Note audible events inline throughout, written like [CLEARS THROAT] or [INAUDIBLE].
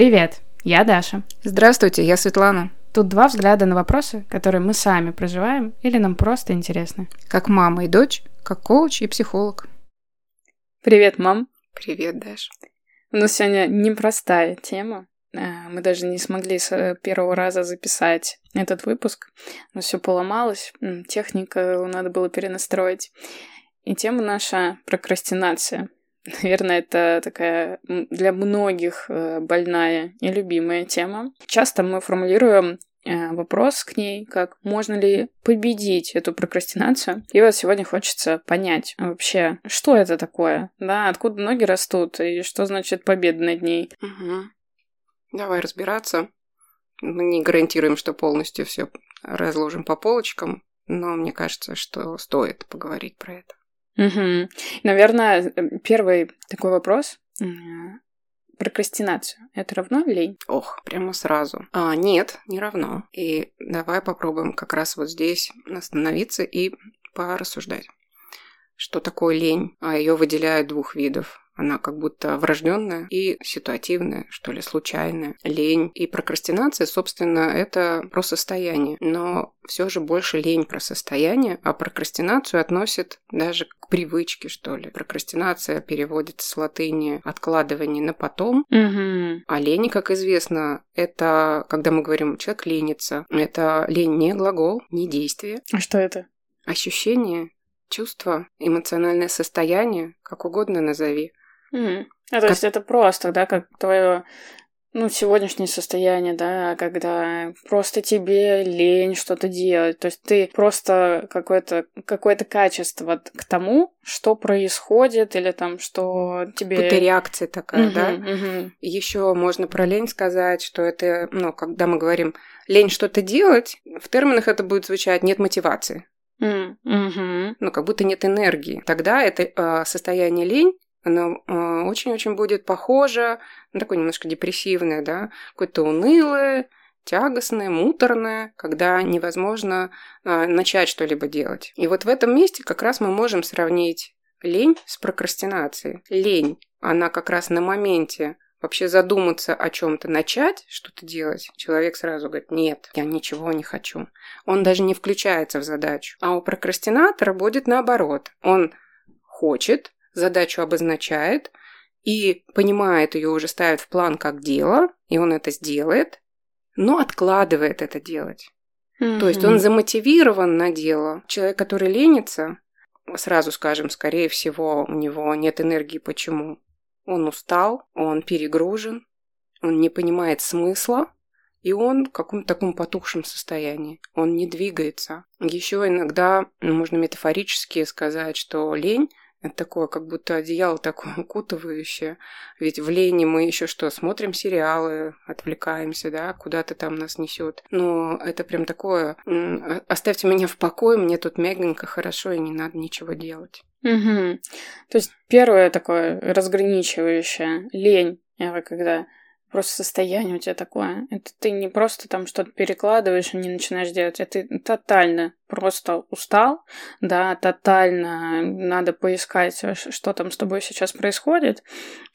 Привет, я Даша. Здравствуйте, я Светлана. Тут два взгляда на вопросы, которые мы сами проживаем или нам просто интересны. Как мама и дочь, как коуч и психолог. Привет, мам. Привет, Даш. У нас сегодня непростая тема. А, мы даже не смогли с э, первого раза записать этот выпуск. Но все поломалось, техника надо было перенастроить. И тема наша прокрастинация. [LAUGHS] Наверное, это такая для многих э, больная и любимая тема. Часто мы формулируем э, вопрос к ней, как можно ли победить эту прокрастинацию. И вот сегодня хочется понять вообще, что это такое, да, откуда ноги растут и что значит победа над ней. Угу. Давай разбираться. Мы не гарантируем, что полностью все разложим по полочкам, но мне кажется, что стоит поговорить про это. Угу. Наверное, э, первый такой вопрос. Прокрастинацию. Это равно лень? Ох, прямо сразу. А, нет, не равно. И давай попробуем как раз вот здесь остановиться и порассуждать. Что такое лень? А ее выделяют двух видов. Она как будто врожденная и ситуативная, что ли, случайная. Лень и прокрастинация, собственно, это про состояние. Но все же больше лень про состояние, а прокрастинацию относят даже к привычке, что ли. Прокрастинация переводится с латыни «откладывание на потом». Угу. А лень, как известно, это, когда мы говорим «человек ленится», это лень не глагол, не действие. А что это? Ощущение, чувство, эмоциональное состояние, как угодно назови. Mm. А, то как... есть это просто, да, как твое ну, сегодняшнее состояние, да, когда просто тебе лень что-то делать. То есть ты просто какое-то какое качество к тому, что происходит, или там, что тебе... Это реакция такая, угу, да? Угу. Еще можно про лень сказать, что это, ну, когда мы говорим лень что-то делать, в терминах это будет звучать нет мотивации. Mm, угу. Ну, как будто нет энергии. Тогда это э, состояние лень оно э, очень-очень будет похоже на такое немножко депрессивное, да, какое-то унылое, тягостное, муторное, когда невозможно э, начать что-либо делать. И вот в этом месте как раз мы можем сравнить лень с прокрастинацией. Лень, она как раз на моменте вообще задуматься о чем-то, начать что-то делать, человек сразу говорит, нет, я ничего не хочу. Он даже не включается в задачу. А у прокрастинатора будет наоборот. Он хочет, задачу обозначает и понимает ее, уже ставит в план как дело, и он это сделает, но откладывает это делать. Mm-hmm. То есть он замотивирован на дело. Человек, который ленится, сразу скажем, скорее всего, у него нет энергии. Почему? Он устал, он перегружен, он не понимает смысла, и он в каком-то таком потухшем состоянии. Он не двигается. Еще иногда можно метафорически сказать, что лень это такое, как будто одеяло такое [LAUGHS] укутывающее. Ведь в лени мы еще что, смотрим сериалы, отвлекаемся, да, куда-то там нас несет. Но это прям такое, оставьте меня в покое, мне тут мягенько, хорошо, и не надо ничего делать. Угу. То есть первое такое разграничивающее лень, когда просто состояние у тебя такое. Это ты не просто там что-то перекладываешь и не начинаешь делать, а ты тотально просто устал, да, тотально надо поискать, э, что там с тобой сейчас происходит,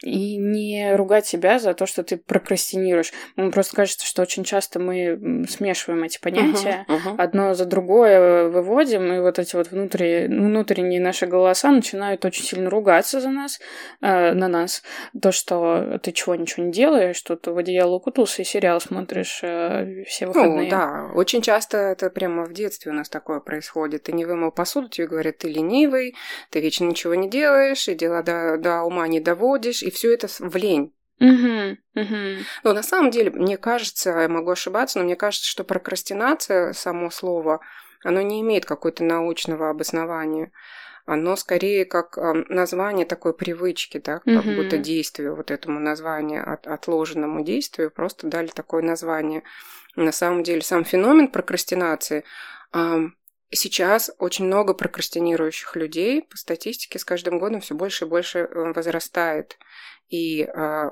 и не ругать себя за то, что ты прокрастинируешь. Мне просто кажется, что очень часто мы смешиваем эти понятия, uh-huh, uh-huh. одно за другое выводим, и вот эти вот внутренние, внутренние наши голоса начинают очень сильно ругаться за нас, э, на нас. То, что ты чего ничего не делаешь, что ты в одеяло укутался и сериал смотришь э, все выходные. Ну, да, очень часто это прямо в детстве у нас так такое происходит. Ты не вымыл посуду, тебе говорят, ты ленивый, ты вечно ничего не делаешь, и дела до, до ума не доводишь, и все это в лень. Угу, угу. Но на самом деле, мне кажется, я могу ошибаться, но мне кажется, что прокрастинация, само слово, оно не имеет какой-то научного обоснования. Оно скорее как название такой привычки, да, как угу. будто действию, вот этому названию, от, отложенному действию, просто дали такое название. На самом деле, сам феномен прокрастинации, Сейчас очень много прокрастинирующих людей по статистике с каждым годом все больше и больше э, возрастает. И а,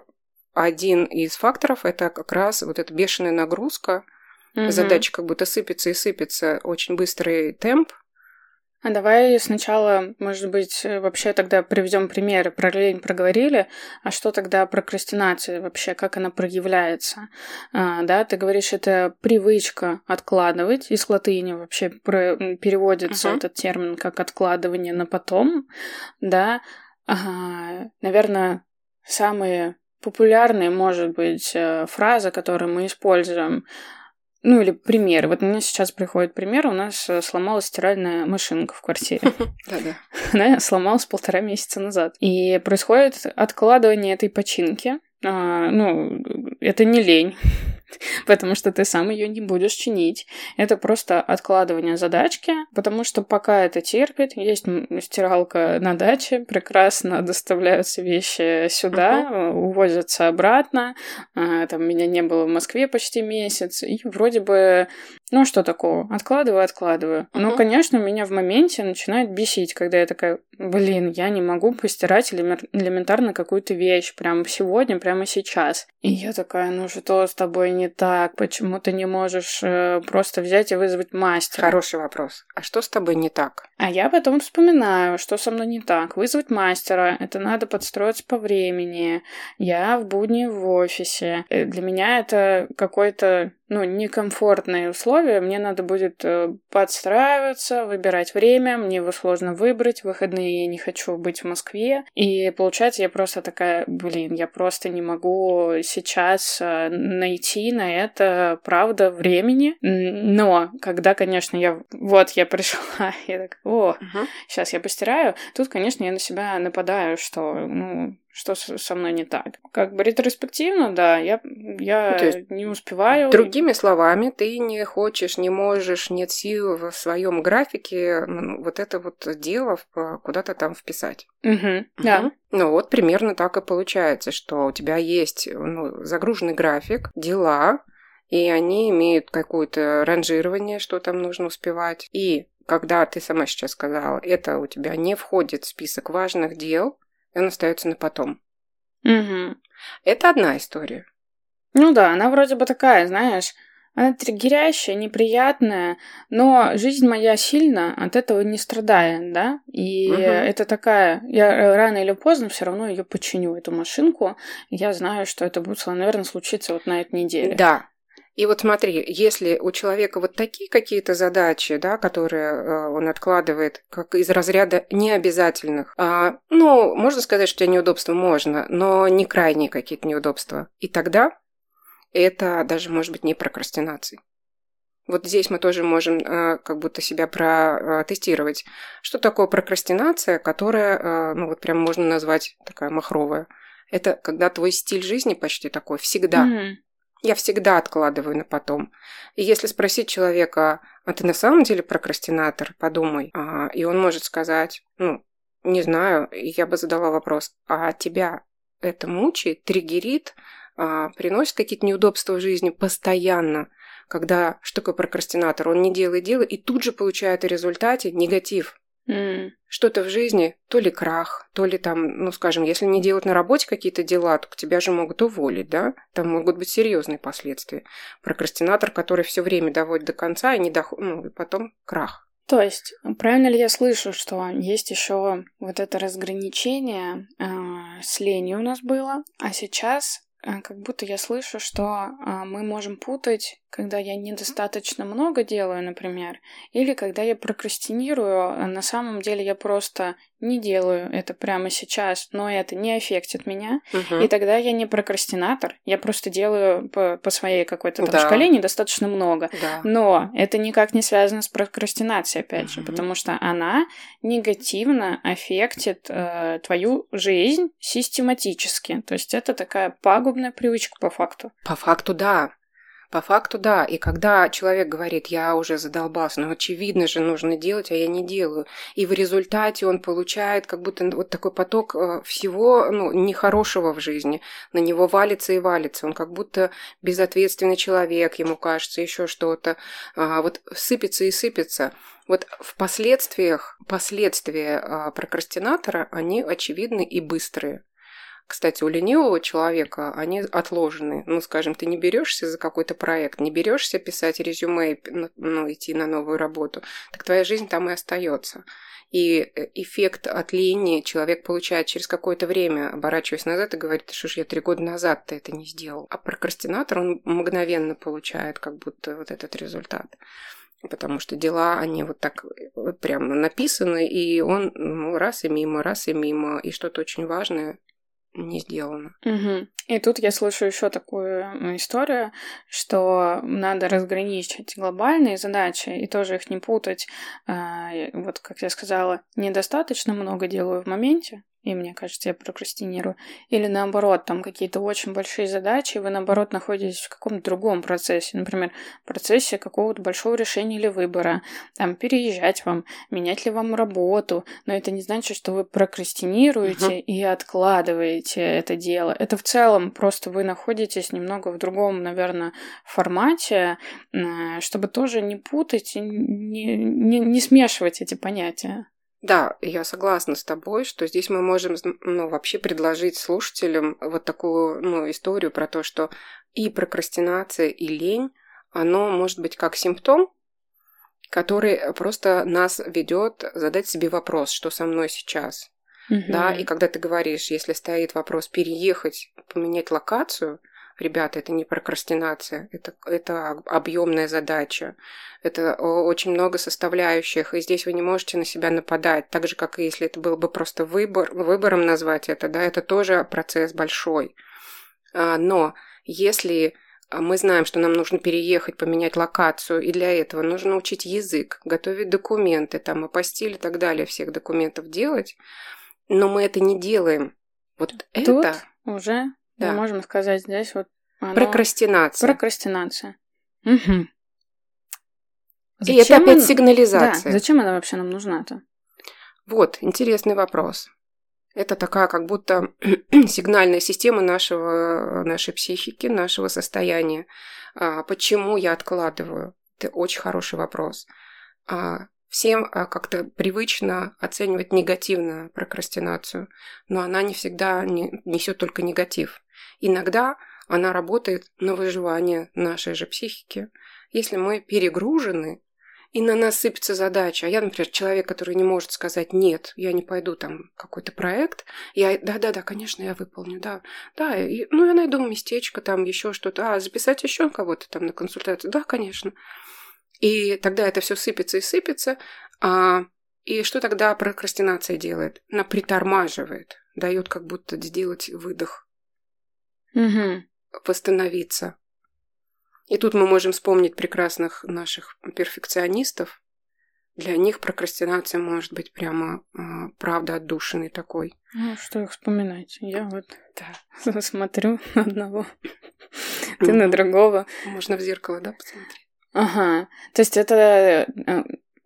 один из факторов это как раз вот эта бешеная нагрузка. Угу. Задача как будто сыпется и сыпется, очень быстрый темп. А давай сначала, может быть, вообще тогда приведем примеры. Про лень проговорили, а что тогда прокрастинация вообще, как она проявляется? А, да, ты говоришь, это привычка откладывать. Из латыни вообще переводится uh-huh. этот термин как откладывание на потом, да. А, наверное, самые популярные, может быть, э, фразы, которые мы используем ну или пример. Вот мне сейчас приходит пример. У нас э, сломалась стиральная машинка в квартире. [LAUGHS] Да-да. Она сломалась полтора месяца назад. И происходит откладывание этой починки. А, ну, это не лень. [LAUGHS] потому что ты сам ее не будешь чинить. Это просто откладывание задачки, потому что пока это терпит, есть стиралка на даче, прекрасно доставляются вещи сюда, uh-huh. увозятся обратно. А, там меня не было в Москве почти месяц, и вроде бы ну, что такого? Откладываю, откладываю. Ну, конечно, меня в моменте начинает бесить, когда я такая, блин, я не могу постирать элементарно какую-то вещь прямо сегодня, прямо сейчас. И я такая, ну что с тобой не так? Почему ты не можешь э, просто взять и вызвать мастера? Хороший вопрос. А что с тобой не так? А я потом вспоминаю, что со мной не так. Вызвать мастера, это надо подстроиться по времени. Я в будни в офисе. Э, для меня это какой-то ну, некомфортные условия, мне надо будет э, подстраиваться, выбирать время, мне его сложно выбрать, выходные я не хочу быть в Москве, и получается я просто такая, блин, я просто не могу сейчас э, найти на это, правда, времени, но когда, конечно, я, вот я пришла, [LAUGHS] я так, о, uh-huh. сейчас я постираю, тут, конечно, я на себя нападаю, что, ну, что со мной не так. Как бы ретроспективно, да, я, я ну, не успеваю. Другими словами, ты не хочешь, не можешь, нет сил в своем графике ну, вот это вот дело куда-то там вписать. Угу, угу. Да. Ну вот примерно так и получается, что у тебя есть ну, загруженный график, дела, и они имеют какое-то ранжирование, что там нужно успевать. И когда ты сама сейчас сказала, это у тебя не входит в список важных дел, и он остается на потом. Угу. Это одна история. Ну да, она вроде бы такая, знаешь, она триггерящая, неприятная, но жизнь моя сильно от этого не страдает, да? И угу. это такая, я рано или поздно все равно ее починю, эту машинку. Я знаю, что это будет, наверное, случиться вот на этой неделе. Да, и вот смотри, если у человека вот такие какие-то задачи, да, которые э, он откладывает, как из разряда необязательных, а, ну, можно сказать, что у тебя неудобства можно, но не крайние какие-то неудобства. И тогда это даже может быть не прокрастинацией. Вот здесь мы тоже можем э, как будто себя протестировать. Что такое прокрастинация, которая, э, ну вот прям можно назвать такая махровая? Это когда твой стиль жизни почти такой, всегда. Mm-hmm. Я всегда откладываю на потом. И если спросить человека, а ты на самом деле прокрастинатор, подумай, а, и он может сказать, ну, не знаю, я бы задала вопрос, а тебя это мучает, триггерит, а, приносит какие-то неудобства в жизни постоянно, когда что такое прокрастинатор? Он не делает дело и тут же получает в результате негатив. Mm. Что-то в жизни, то ли крах, то ли там, ну, скажем, если не делать на работе какие-то дела, то тебя же могут уволить, да? Там могут быть серьезные последствия. Прокрастинатор, который все время доводит до конца и не доход... ну, и потом крах. То есть, правильно ли я слышу, что есть еще вот это разграничение э, с ленью у нас было, а сейчас как будто я слышу, что э, мы можем путать когда я недостаточно много делаю, например, или когда я прокрастинирую, а на самом деле я просто не делаю это прямо сейчас, но это не аффектит меня, угу. и тогда я не прокрастинатор, я просто делаю по, по своей какой-то там да. шкале недостаточно много. Да. Но это никак не связано с прокрастинацией, опять угу. же, потому что она негативно аффектит э, твою жизнь систематически. То есть это такая пагубная привычка по факту. По факту, да. По факту, да. И когда человек говорит, я уже задолбался, ну, очевидно же, нужно делать, а я не делаю. И в результате он получает как будто вот такой поток э, всего, ну, нехорошего в жизни. На него валится и валится. Он как будто безответственный человек, ему кажется, еще что-то. А, вот сыпется и сыпется. Вот в последствиях, последствия а, прокрастинатора, они очевидны и быстрые кстати, у ленивого человека они отложены. Ну, скажем, ты не берешься за какой-то проект, не берешься писать резюме, ну, идти на новую работу, так твоя жизнь там и остается. И э, эффект от лени человек получает через какое-то время, оборачиваясь назад и говорит, что ж я три года назад ты это не сделал. А прокрастинатор, он мгновенно получает как будто вот этот результат потому что дела, они вот так прямо написаны, и он ну, раз и мимо, раз и мимо, и что-то очень важное не сделано. Угу. И тут я слышу еще такую историю, что надо разграничить глобальные задачи и тоже их не путать. А, вот, как я сказала, недостаточно много делаю в моменте, и мне кажется, я прокрастинирую. Или наоборот, там какие-то очень большие задачи, и вы наоборот находитесь в каком-то другом процессе. Например, в процессе какого-то большого решения или выбора. Там переезжать вам, менять ли вам работу. Но это не значит, что вы прокрастинируете uh-huh. и откладываете это дело. Это в целом просто вы находитесь немного в другом, наверное, формате, чтобы тоже не путать и не, не, не смешивать эти понятия. Да, я согласна с тобой, что здесь мы можем ну, вообще предложить слушателям вот такую ну, историю про то, что и прокрастинация, и лень, оно может быть как симптом, который просто нас ведет задать себе вопрос, что со мной сейчас. Угу. Да, и когда ты говоришь, если стоит вопрос переехать, поменять локацию – Ребята, это не прокрастинация, это, это объемная задача. Это очень много составляющих, и здесь вы не можете на себя нападать. Так же, как и если это был бы просто выбор, выбором назвать это, да, это тоже процесс большой. А, но если мы знаем, что нам нужно переехать, поменять локацию, и для этого нужно учить язык, готовить документы, там, апостиль и так далее, всех документов делать, но мы это не делаем. Вот Тут это уже да. Мы можем сказать здесь вот... Оно... Прокрастинация. Прокрастинация. Угу. Зачем И это опять он... сигнализация. Да, зачем она вообще нам нужна-то? Вот, интересный вопрос. Это такая как будто [CLEARS THROAT] сигнальная система нашего, нашей психики, нашего состояния. А, почему я откладываю? Это очень хороший вопрос. А, всем а, как-то привычно оценивать негативно прокрастинацию, но она не всегда не, несет только негатив. Иногда она работает на выживание нашей же психики. Если мы перегружены, и на нас сыпется задача. А я, например, человек, который не может сказать «нет, я не пойду там какой-то проект». Я «да-да-да, конечно, я выполню, да». Да, и, ну, я найду местечко, там еще что-то. А, записать еще кого-то там на консультацию? Да, конечно. И тогда это все сыпется и сыпется. А, и что тогда прокрастинация делает? Она притормаживает, дает как будто сделать выдох угу. восстановиться. И тут мы можем вспомнить прекрасных наших перфекционистов. Для них прокрастинация может быть прямо э, правда отдушенной такой. Ну, что их вспоминать? Я вот да, [LAUGHS] смотрю на одного, [LAUGHS] ты на другого. Можно в зеркало, да, посмотреть? Ага. То есть это э,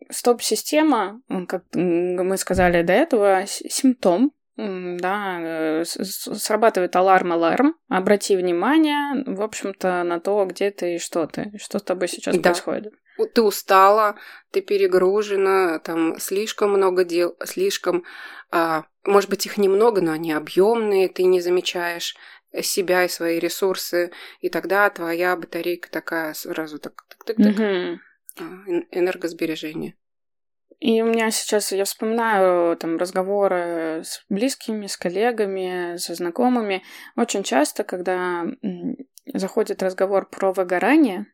стоп-система, как мы сказали до этого, симптом да, э, срабатывает аларм-аларм, обрати внимание, в общем-то, на то, где ты и что ты, что с тобой сейчас да. происходит. Ты устала, ты перегружена, там слишком много дел, слишком, а, может быть, их немного, но они объемные, ты не замечаешь себя и свои ресурсы, и тогда твоя батарейка такая сразу так, так, так, так угу. энергосбережение. И у меня сейчас, я вспоминаю там разговоры с близкими, с коллегами, со знакомыми. Очень часто, когда заходит разговор про выгорание,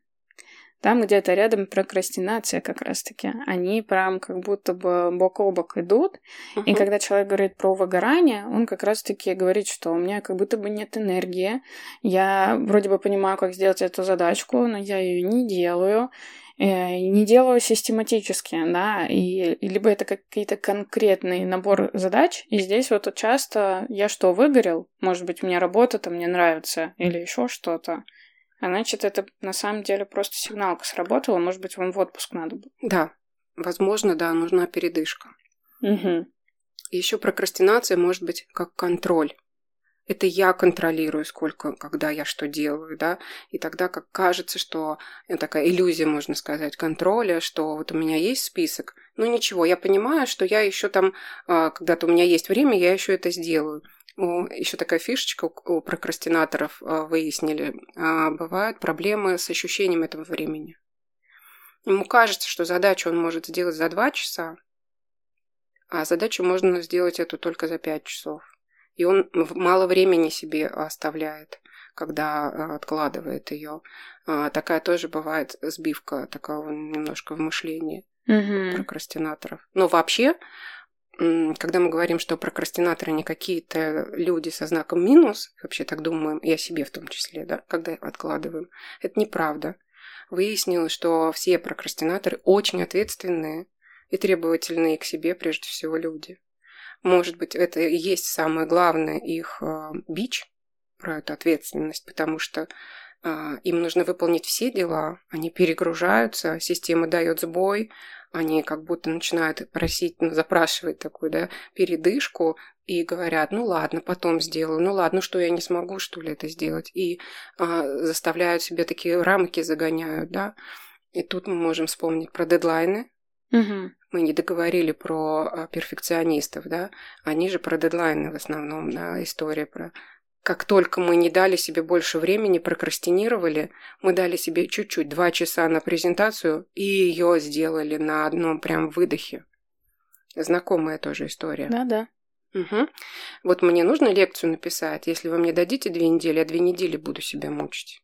там где-то рядом прокрастинация как раз-таки. Они прям как будто бы бок о бок идут. Uh-huh. И когда человек говорит про выгорание, он как раз-таки говорит, что у меня как будто бы нет энергии. Я вроде бы понимаю, как сделать эту задачку, но я ее не делаю. Э, не делаю систематически, да, и либо это какие-то конкретный набор задач, и здесь вот часто я что, выгорел? Может быть, мне работа там не нравится или еще что-то. А значит, это на самом деле просто сигналка сработала, может быть, вам в отпуск надо было. Да, возможно, да, нужна передышка. Угу. Еще прокрастинация может быть как контроль это я контролирую, сколько, когда я что делаю, да, и тогда как кажется, что это такая иллюзия, можно сказать, контроля, что вот у меня есть список, ну ничего, я понимаю, что я еще там, а, когда-то у меня есть время, я еще это сделаю. Еще такая фишечка у прокрастинаторов а, выяснили. А, бывают проблемы с ощущением этого времени. Ему кажется, что задачу он может сделать за два часа, а задачу можно сделать эту только за пять часов. И он мало времени себе оставляет, когда а, откладывает ее. Такая тоже бывает сбивка такого немножко в мышлении угу. прокрастинаторов. Но вообще когда мы говорим, что прокрастинаторы не какие-то люди со знаком минус, вообще так думаем, и о себе в том числе, да, когда откладываем, это неправда. Выяснилось, что все прокрастинаторы очень ответственные и требовательные к себе прежде всего люди. Может быть, это и есть самое главное их э, бич про эту ответственность, потому что э, им нужно выполнить все дела, они перегружаются, система дает сбой, они как будто начинают просить, ну, запрашивать такую, да, передышку и говорят, ну ладно, потом сделаю, ну ладно, что я не смогу, что ли, это сделать. И а, заставляют себе такие рамки загоняют, да. И тут мы можем вспомнить про дедлайны. Угу. Мы не договорили про а, перфекционистов, да. Они же про дедлайны в основном, да, история про как только мы не дали себе больше времени, прокрастинировали, мы дали себе чуть-чуть, два часа на презентацию, и ее сделали на одном прям выдохе. Знакомая тоже история. Да-да. Угу. Вот мне нужно лекцию написать. Если вы мне дадите две недели, я две недели буду себя мучить.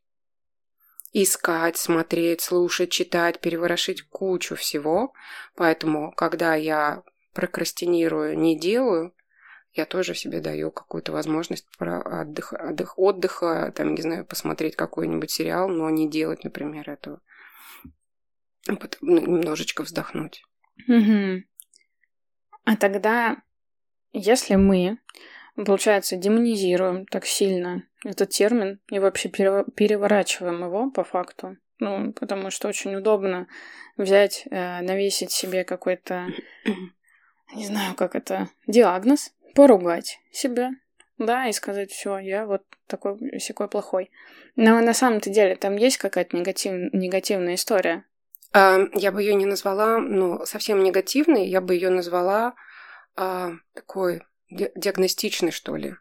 Искать, смотреть, слушать, читать, переворошить кучу всего. Поэтому, когда я прокрастинирую, не делаю, я тоже себе даю какую-то возможность про отдых, отдых, отдыха, там, не знаю, посмотреть какой-нибудь сериал, но не делать, например, этого. Потом ну, немножечко вздохнуть. Угу. А тогда, если мы, получается, демонизируем так сильно этот термин и вообще переворачиваем его по факту, ну, потому что очень удобно взять, э, навесить себе какой-то, [CLEARS THROAT] не знаю, как это, диагноз, поругать себя, да, и сказать, все, я вот такой секой плохой. Но на самом-то деле там есть какая-то негатив, негативная история. А, я бы ее не назвала, ну, совсем негативной, я бы ее назвала а, такой диагностичной, что ли.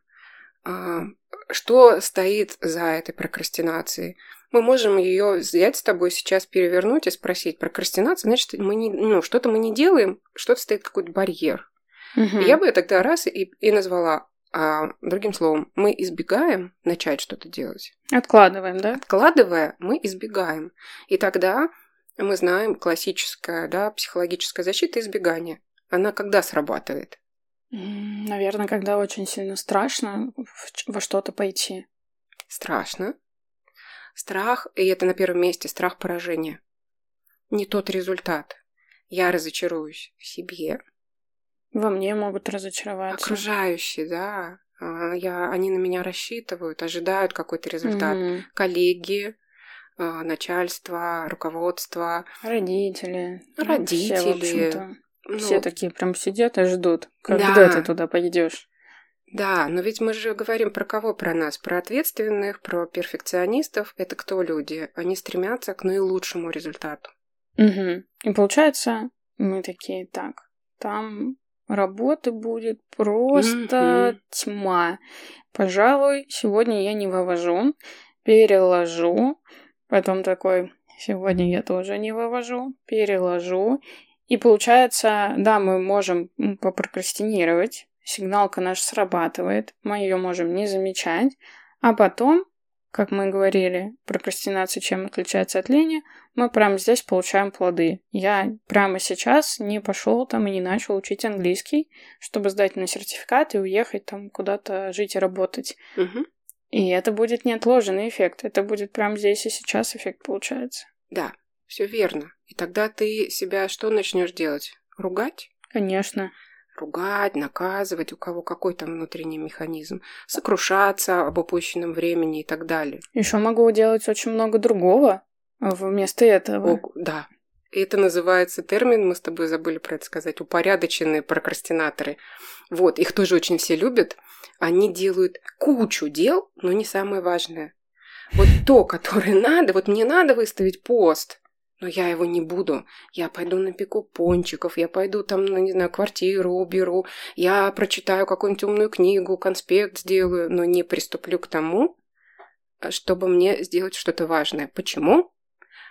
А, что стоит за этой прокрастинацией? Мы можем ее взять с тобой сейчас, перевернуть и спросить. Прокрастинация, значит, мы не, ну, что-то мы не делаем, что-то стоит какой-то барьер. Угу. я бы тогда раз и, и назвала а, другим словом, мы избегаем начать что-то делать. Откладываем, да? Откладывая, мы избегаем. И тогда мы знаем классическая, да, психологическая защита избегания. Она когда срабатывает? Наверное, когда очень сильно страшно во что-то пойти. Страшно. Страх, и это на первом месте, страх поражения. Не тот результат. Я разочаруюсь в себе, во мне могут разочароваться. Окружающие, да. А, я, они на меня рассчитывают, ожидают какой-то результат. Mm-hmm. Коллеги, а, начальство, руководство. Родители. Родители. Все, ну, все такие прям сидят и ждут, когда да. ты туда пойдешь. Да, но ведь мы же говорим про кого? Про нас, про ответственных, про перфекционистов. Это кто люди? Они стремятся к наилучшему результату. Угу. И получается, мы такие, так, там Работы будет просто mm-hmm. тьма. Пожалуй, сегодня я не вывожу, переложу. Потом такой, сегодня я тоже не вывожу, переложу. И получается, да, мы можем попрокрастинировать, сигналка наша срабатывает, мы ее можем не замечать, а потом как мы говорили, прокрастинация чем отличается от лени, мы прямо здесь получаем плоды. Я прямо сейчас не пошел там и не начал учить английский, чтобы сдать на сертификат и уехать там куда-то жить и работать. Угу. И это будет неотложенный эффект. Это будет прямо здесь и сейчас эффект получается. Да, все верно. И тогда ты себя что начнешь делать? Ругать? Конечно ругать, наказывать, у кого какой там внутренний механизм, сокрушаться об упущенном времени и так далее. Еще могу делать очень много другого вместо этого. О, да. И это называется термин, мы с тобой забыли про это сказать, упорядоченные прокрастинаторы. Вот, их тоже очень все любят. Они делают кучу дел, но не самое важное. Вот то, которое [LAUGHS] надо, вот мне надо выставить пост, но я его не буду. Я пойду напеку пончиков, я пойду там, ну, не знаю, квартиру уберу, я прочитаю какую-нибудь умную книгу, конспект сделаю, но не приступлю к тому, чтобы мне сделать что-то важное. Почему?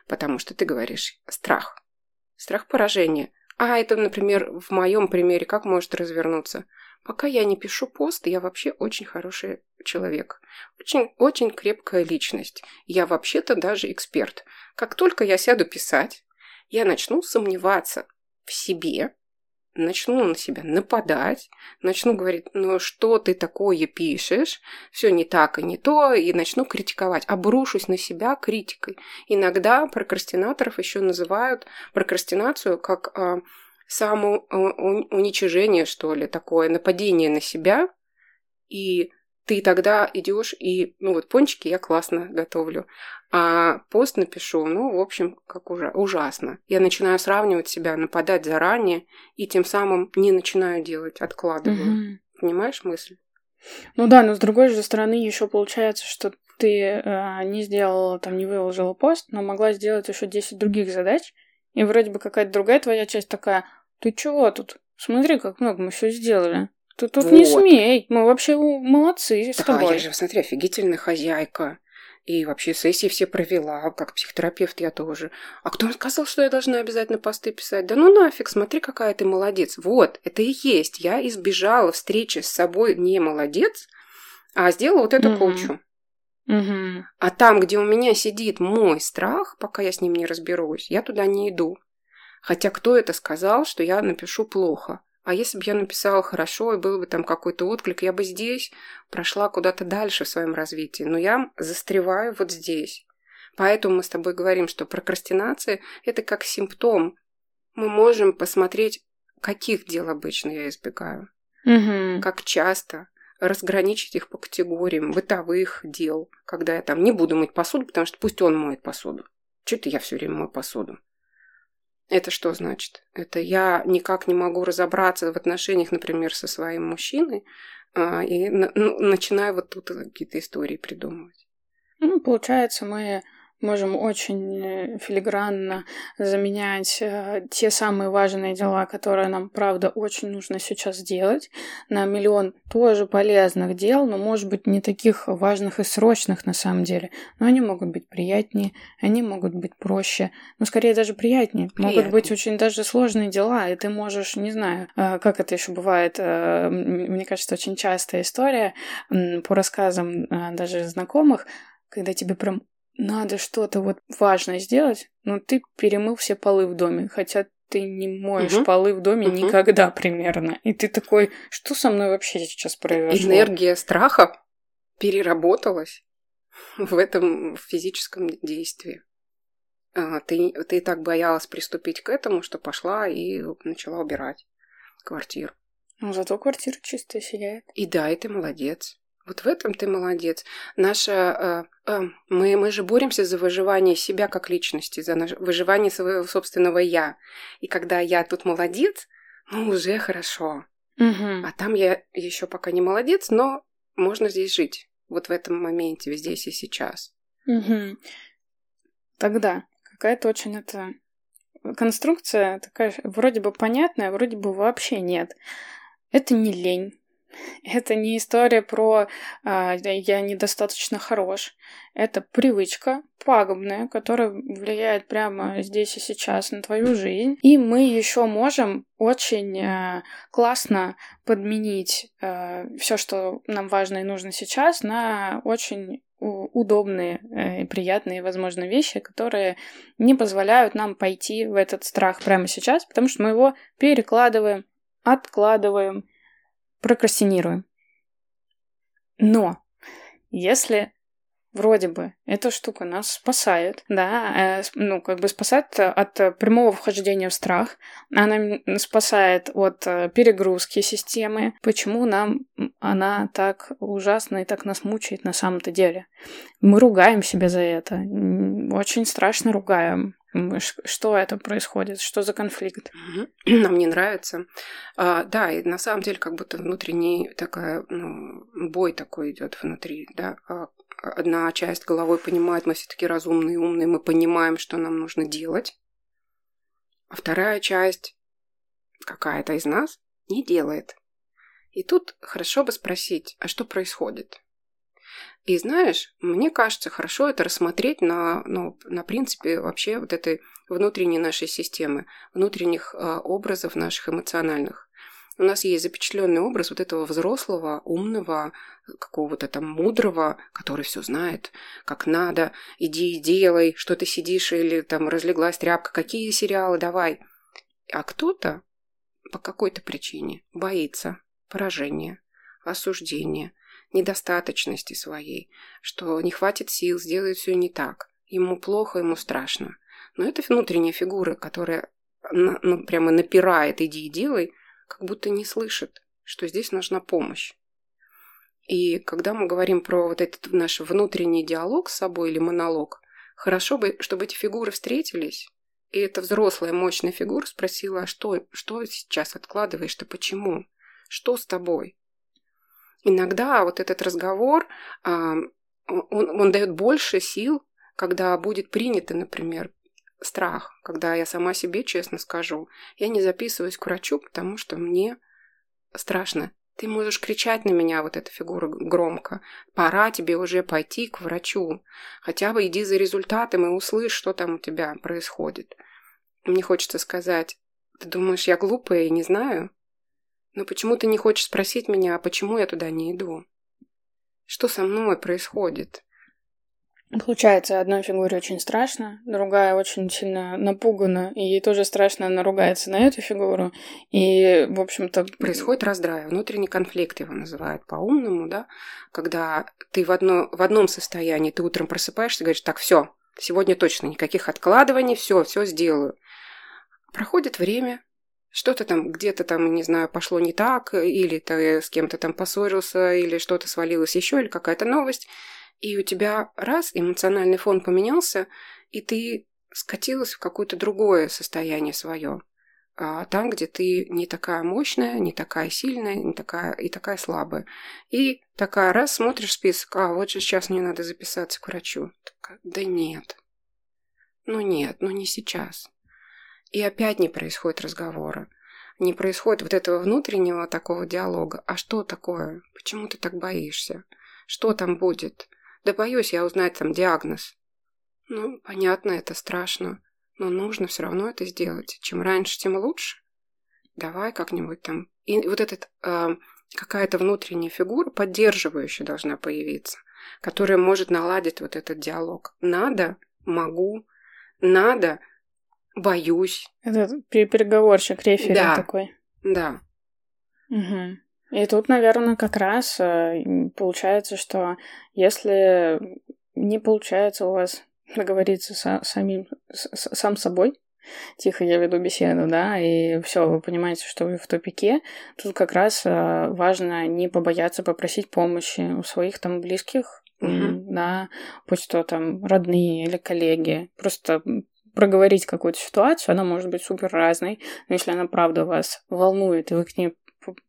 Потому что ты говоришь страх. Страх поражения. А это, например, в моем примере как может развернуться? Пока я не пишу пост, я вообще очень хороший человек. Очень, очень крепкая личность. Я вообще-то даже эксперт. Как только я сяду писать, я начну сомневаться в себе, начну на себя нападать, начну говорить, ну что ты такое пишешь, все не так и не то, и начну критиковать, обрушусь на себя критикой. Иногда прокрастинаторов еще называют прокрастинацию как а, самоуничижение, что ли, такое нападение на себя, и ты тогда идешь и, ну вот пончики я классно готовлю, а пост напишу, ну, в общем, как уже ужасно. Я начинаю сравнивать себя, нападать заранее, и тем самым не начинаю делать, откладываю. Угу. Понимаешь мысль? Ну да, но с другой же стороны еще получается, что ты э, не сделала, там, не выложила пост, но могла сделать еще 10 других задач, и вроде бы какая-то другая твоя часть такая, ты чего тут? Смотри, как много мы все сделали. Ты тут вот. не смей. Мы вообще молодцы с да, тобой. я же, смотри, офигительная хозяйка. И вообще сессии все провела, как психотерапевт я тоже. А кто сказал, что я должна обязательно посты писать? Да ну нафиг, смотри, какая ты молодец. Вот, это и есть. Я избежала встречи с собой не молодец, а сделала вот эту угу. кучу. Угу. А там, где у меня сидит мой страх, пока я с ним не разберусь, я туда не иду. Хотя кто это сказал, что я напишу плохо? А если бы я написала хорошо и был бы там какой-то отклик, я бы здесь прошла куда-то дальше в своем развитии. Но я застреваю вот здесь. Поэтому мы с тобой говорим, что прокрастинация – это как симптом. Мы можем посмотреть, каких дел обычно я избегаю. Угу. Как часто разграничить их по категориям бытовых дел, когда я там не буду мыть посуду, потому что пусть он моет посуду. Что-то я все время мою посуду. Это что значит? Это я никак не могу разобраться в отношениях, например, со своим мужчиной, а, и ну, начинаю вот тут какие-то истории придумывать. Ну, получается, мы можем очень э, филигранно заменять э, те самые важные дела, которые нам, правда, очень нужно сейчас сделать, на миллион тоже полезных дел, но, может быть, не таких важных и срочных на самом деле. Но они могут быть приятнее, они могут быть проще, но скорее даже приятнее. Приятно. Могут быть очень даже сложные дела, и ты можешь, не знаю, э, как это еще бывает, мне кажется, очень частая история по рассказам даже знакомых, когда тебе прям надо что-то вот важное сделать, но ты перемыл все полы в доме, хотя ты не моешь угу. полы в доме угу. никогда примерно. И ты такой, что со мной вообще сейчас произошло? Энергия страха переработалась в этом физическом действии. А, ты, ты так боялась приступить к этому, что пошла и начала убирать квартиру. Ну, зато квартира чистая сияет. И да, и ты молодец. Вот в этом ты молодец. Наша, э, э, мы, мы же боремся за выживание себя как личности, за наше, выживание своего собственного я. И когда я тут молодец, ну уже хорошо. Угу. А там я еще пока не молодец, но можно здесь жить. Вот в этом моменте, здесь и сейчас. Угу. Тогда какая-то очень это конструкция такая вроде бы понятная, вроде бы вообще нет. Это не лень, это не история про а, «я недостаточно хорош». Это привычка пагубная, которая влияет прямо здесь и сейчас на твою жизнь. И мы еще можем очень а, классно подменить а, все, что нам важно и нужно сейчас, на очень удобные э, и приятные, возможно, вещи, которые не позволяют нам пойти в этот страх прямо сейчас, потому что мы его перекладываем, откладываем, прокрастинируем. Но если вроде бы эта штука нас спасает, да, э, ну, как бы спасает от прямого вхождения в страх, она спасает от э, перегрузки системы. Почему нам она так ужасно и так нас мучает на самом-то деле? Мы ругаем себя за это, очень страшно ругаем. Что это происходит? Что за конфликт? [CLEARS THROAT] Нам не нравится. А, да, и на самом деле как будто внутренний такая, ну, бой такой идет внутри, да. А, одна часть головой понимает, мы все таки разумные умные, мы понимаем, что нам нужно делать. А вторая часть, какая-то из нас, не делает. И тут хорошо бы спросить, а что происходит? И знаешь, мне кажется, хорошо это рассмотреть на, ну, на принципе вообще вот этой внутренней нашей системы, внутренних э, образов наших эмоциональных. У нас есть запечатленный образ вот этого взрослого, умного, какого-то там мудрого, который все знает, как надо, иди и делай, что ты сидишь или там разлеглась тряпка, какие сериалы, давай. А кто-то по какой-то причине боится поражения, осуждения, недостаточности своей, что не хватит сил, сделает все не так. Ему плохо, ему страшно. Но это внутренняя фигура, которая ну, прямо напирает «иди и делай», как будто не слышит, что здесь нужна помощь. И когда мы говорим про вот этот наш внутренний диалог с собой или монолог, хорошо бы, чтобы эти фигуры встретились, и эта взрослая мощная фигура спросила, а что, что сейчас откладываешь-то, почему? Что с тобой? Иногда вот этот разговор, он, он дает больше сил, когда будет принято, например, страх, когда я сама себе честно скажу, я не записываюсь к врачу, потому что мне страшно. Ты можешь кричать на меня, вот эта фигура, громко. Пора тебе уже пойти к врачу. Хотя бы иди за результатом и услышь, что там у тебя происходит. Мне хочется сказать, ты думаешь, я глупая и не знаю? Но почему ты не хочешь спросить меня, а почему я туда не иду? Что со мной происходит? Получается, одной фигуре очень страшно, другая очень сильно напугана, и ей тоже страшно, она ругается на эту фигуру. И, в общем-то... Происходит раздрай, внутренний конфликт его называют по-умному, да? Когда ты в, одно, в одном состоянии, ты утром просыпаешься и говоришь, так, все, сегодня точно никаких откладываний, все, все сделаю. Проходит время, что-то там где-то там, не знаю, пошло не так, или ты с кем-то там поссорился, или что-то свалилось еще, или какая-то новость, и у тебя раз эмоциональный фон поменялся, и ты скатилась в какое-то другое состояние свое. А, там, где ты не такая мощная, не такая сильная, не такая и такая слабая. И такая раз смотришь список, а вот же сейчас мне надо записаться к врачу. Такая, да нет. Ну нет, ну не сейчас. И опять не происходит разговора. Не происходит вот этого внутреннего такого диалога. А что такое? Почему ты так боишься? Что там будет? Да боюсь я узнать там диагноз. Ну, понятно, это страшно. Но нужно все равно это сделать. Чем раньше, тем лучше. Давай как-нибудь там. И вот этот э, какая-то внутренняя фигура, поддерживающая должна появиться, которая может наладить вот этот диалог. Надо, могу, надо, боюсь. Это переговорщик, рефери да. такой. Да. Угу. И тут, наверное, как раз э, получается, что если не получается у вас [LAUGHS] договориться с самим, с, сам собой, тихо я веду беседу, да, и все, вы понимаете, что вы в тупике, тут как раз э, важно не побояться попросить помощи у своих там близких, mm-hmm. да, пусть то там родные или коллеги, просто проговорить какую-то ситуацию, она может быть супер разной, но если она правда вас волнует, и вы к ней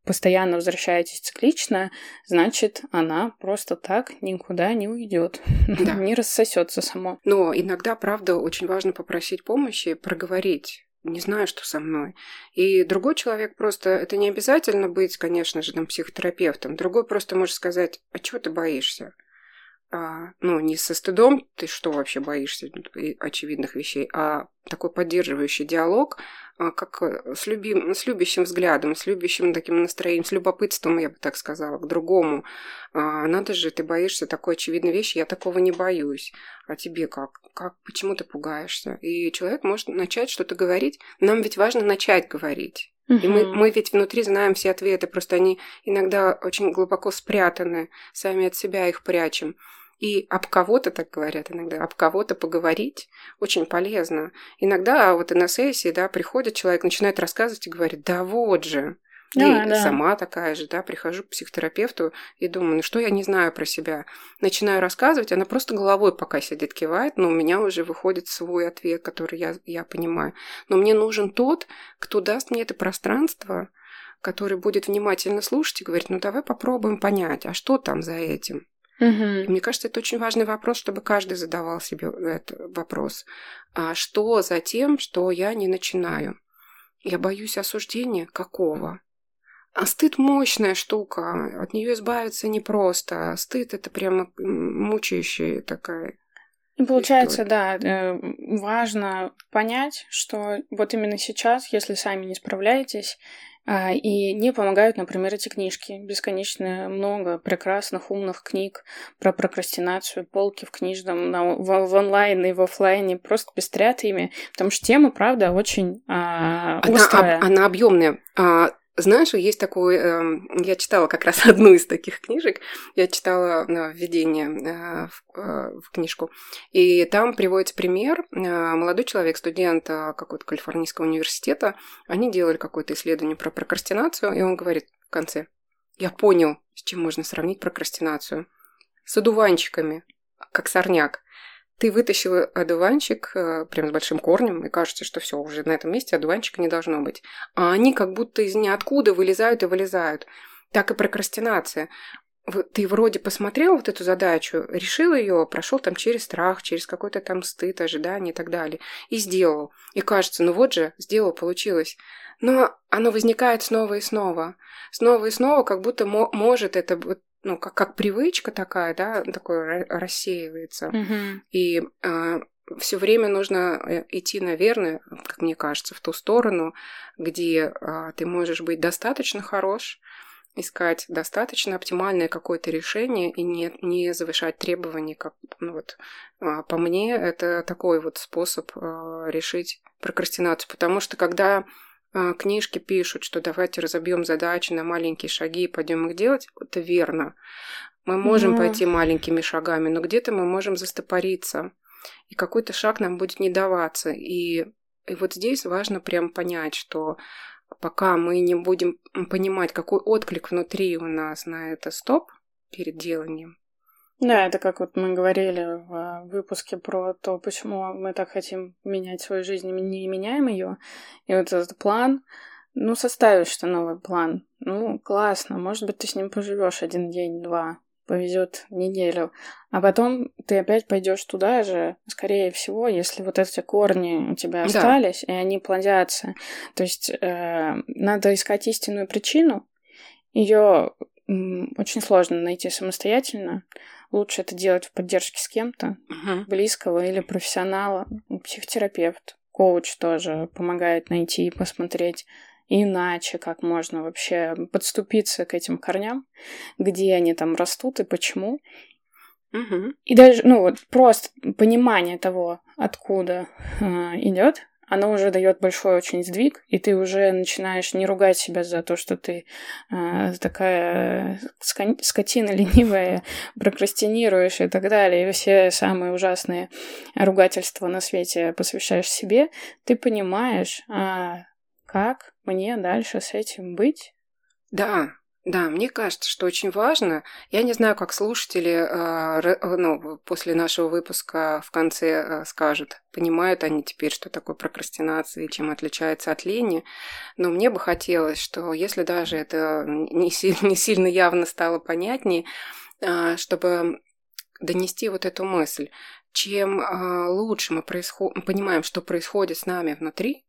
постоянно возвращаетесь циклично, значит, она просто так никуда не уйдет, [LAUGHS] да. не рассосется само. Но иногда, правда, очень важно попросить помощи, проговорить не знаю, что со мной. И другой человек просто, это не обязательно быть, конечно же, там, психотерапевтом. Другой просто может сказать, а чего ты боишься? А, ну, не со стыдом, ты что вообще боишься очевидных вещей, а такой поддерживающий диалог, а, как э, с, любим, с любящим взглядом, с любящим таким настроением, с любопытством, я бы так сказала, к другому. А, надо же, ты боишься такой очевидной вещи, я такого не боюсь. А тебе как? как? Почему ты пугаешься? И человек может начать что-то говорить. Нам ведь важно начать говорить. И мы, мы ведь внутри знаем все ответы, просто они иногда очень глубоко спрятаны, сами от себя их прячем. И об кого-то, так говорят иногда, об кого-то поговорить очень полезно. Иногда вот и на сессии, да, приходит человек, начинает рассказывать и говорит, да вот же, да, и да. сама такая же, да, прихожу к психотерапевту и думаю, ну что я не знаю про себя. Начинаю рассказывать, она просто головой пока сидит, кивает, но у меня уже выходит свой ответ, который я, я понимаю. Но мне нужен тот, кто даст мне это пространство, который будет внимательно слушать и говорить, ну давай попробуем понять, а что там за этим? Угу. Мне кажется, это очень важный вопрос, чтобы каждый задавал себе этот вопрос. А что за тем, что я не начинаю? Я боюсь осуждения какого? А стыд мощная штука, от нее избавиться непросто. Стыд это прямо мучающая такая. Получается, история. да, э, важно понять, что вот именно сейчас, если сами не справляетесь, и не помогают, например, эти книжки. Бесконечно много прекрасных, умных книг про прокрастинацию, полки в книжном, на, в, в онлайн и в офлайне просто пестрят ими, потому что тема, правда, очень а, острая. Она, она объемная. А, знаешь, есть такой, э, я читала как раз [LAUGHS] одну из таких книжек, я читала э, введение э, в, э, в книжку, и там приводится пример, молодой человек, студент какого-то Калифорнийского университета, они делали какое-то исследование про прокрастинацию, и он говорит в конце, я понял, с чем можно сравнить прокрастинацию. С одуванчиками, как сорняк ты вытащил одуванчик э, прям с большим корнем, и кажется, что все, уже на этом месте одуванчика не должно быть. А они как будто из ниоткуда вылезают и вылезают. Так и прокрастинация. Ты вроде посмотрел вот эту задачу, решил ее, прошел там через страх, через какой-то там стыд, ожидание и так далее, и сделал. И кажется, ну вот же, сделал, получилось. Но оно возникает снова и снова. Снова и снова, как будто может это вот ну, как, как привычка такая, да, такое рассеивается. Mm-hmm. И э, а, все время нужно э, идти, наверное, как мне кажется, в ту сторону, где э, ты можешь быть достаточно хорош, искать достаточно оптимальное какое-то решение и не, не завышать требования, как, ну вот, э, по мне, это такой вот способ э, решить прокрастинацию, потому что когда а, книжки пишут, что давайте разобьем задачи на маленькие шаги и пойдем их делать, это верно. Мы можем mm пойти маленькими шагами, но где-то мы можем застопориться, и какой-то шаг нам будет не даваться. И, и вот здесь важно прям понять, что пока мы не будем понимать, какой отклик внутри у нас на это стоп перед деланием, да, это как вот мы говорили в а, выпуске про то, почему мы так хотим менять свою жизнь не меняем ее. И вот этот план, ну, составишь ты новый план. Ну, классно, может быть, ты с ним поживешь один день, два, повезет неделю. А потом ты опять пойдешь туда же, скорее всего, если вот эти корни у тебя остались, да. и они плодятся. То есть э, надо искать истинную причину. Ее очень сложно найти самостоятельно лучше это делать в поддержке с кем-то, uh-huh. близкого или профессионала. Психотерапевт, коуч тоже помогает найти и посмотреть иначе, как можно вообще подступиться к этим корням, где они там растут и почему. Угу. И даже, ну вот просто понимание того, откуда э, идет, оно уже дает большой очень сдвиг, и ты уже начинаешь не ругать себя за то, что ты э, такая скотина [LAUGHS] ленивая, прокрастинируешь и так далее, и все самые ужасные ругательства на свете посвящаешь себе, ты понимаешь, а как мне дальше с этим быть? Да, да, мне кажется, что очень важно. Я не знаю, как слушатели э, ну, после нашего выпуска в конце э, скажут, понимают они теперь, что такое прокрастинация и чем отличается от лени. Но мне бы хотелось, что если даже это не, сильно, не сильно явно стало понятнее, чтобы донести вот эту мысль. Чем лучше мы происход... понимаем, что происходит с нами внутри,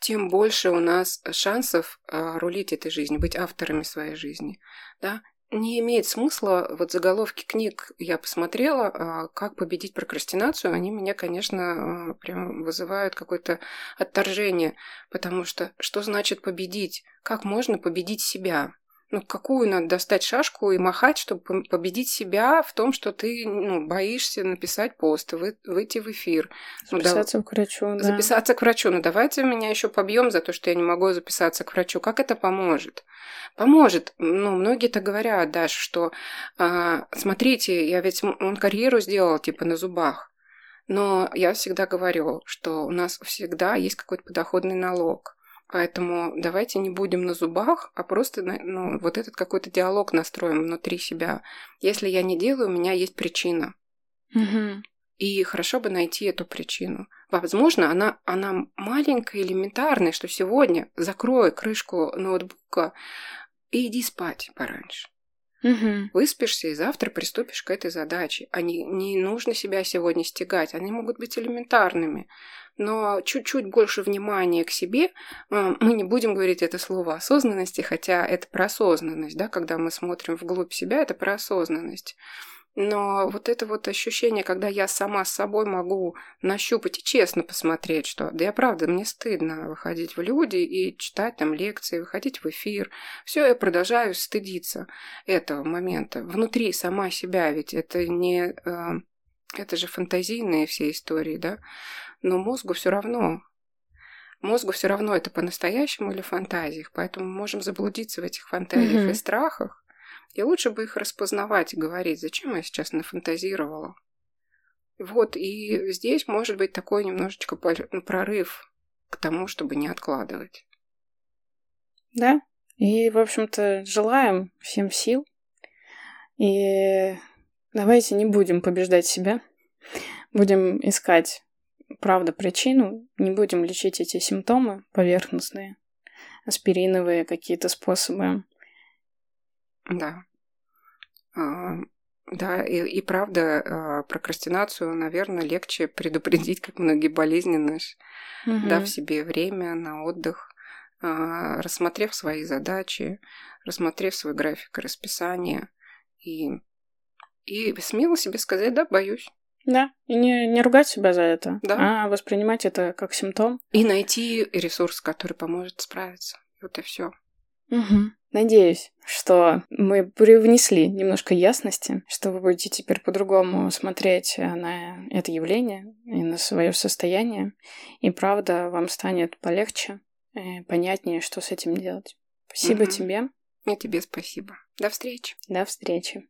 тем больше у нас шансов э, рулить этой жизнью, быть авторами своей жизни. Да? Не имеет смысла, вот заголовки книг я посмотрела, э, как победить прокрастинацию, они меня, конечно, э, прям вызывают какое-то отторжение, потому что что значит победить? Как можно победить себя? Ну, какую надо достать шашку и махать, чтобы победить себя в том, что ты ну, боишься написать пост, вы, выйти в эфир. Записаться ну, да, к врачу, да. Записаться к врачу. Ну, давайте меня еще побьем за то, что я не могу записаться к врачу. Как это поможет? Поможет. Ну, многие так говорят, Даша, что а, смотрите, я ведь он карьеру сделал, типа, на зубах. Но я всегда говорю, что у нас всегда есть какой-то подоходный налог. Поэтому давайте не будем на зубах, а просто ну, вот этот какой-то диалог настроим внутри себя. Если я не делаю, у меня есть причина. Угу. И хорошо бы найти эту причину. Возможно, она, она маленькая, элементарная, что сегодня закрой крышку ноутбука и иди спать пораньше. Угу. Выспишься и завтра приступишь к этой задаче. Они, не нужно себя сегодня стягать, они могут быть элементарными. Но чуть-чуть больше внимания к себе, а, мы не будем говорить это слово осознанности, хотя это про осознанность, да, когда мы смотрим вглубь себя, это про осознанность. Но вот это вот ощущение, когда я сама с собой могу нащупать и честно посмотреть, что да я правда, мне стыдно выходить в люди и читать там лекции, выходить в эфир. Все, я продолжаю стыдиться этого момента. Внутри сама себя, ведь это не... Э, это же фантазийные все истории, да? Но мозгу все равно. Мозгу все равно это по-настоящему или фантазиях, поэтому мы можем заблудиться в этих фантазиях mm-hmm. и страхах, и лучше бы их распознавать и говорить, зачем я сейчас нафантазировала. Вот, и здесь может быть такой немножечко ну, прорыв к тому, чтобы не откладывать. Да, и, в общем-то, желаем всем сил. И давайте не будем побеждать себя. Будем искать, правда, причину. Не будем лечить эти симптомы поверхностные, аспириновые какие-то способы. Да. А, да, и, и правда, а, прокрастинацию, наверное, легче предупредить, как многие болезни наши, угу. дав себе время на отдых, а, рассмотрев свои задачи, рассмотрев свой график и расписание, и, и смело себе сказать, да, боюсь. Да, и не, не ругать себя за это, да. а воспринимать это как симптом. И найти ресурс, который поможет справиться. Вот и все. Угу. Надеюсь, что мы привнесли немножко ясности, что вы будете теперь по-другому смотреть на это явление и на свое состояние. И правда, вам станет полегче, понятнее, что с этим делать. Спасибо угу. тебе. И тебе спасибо. До встречи. До встречи.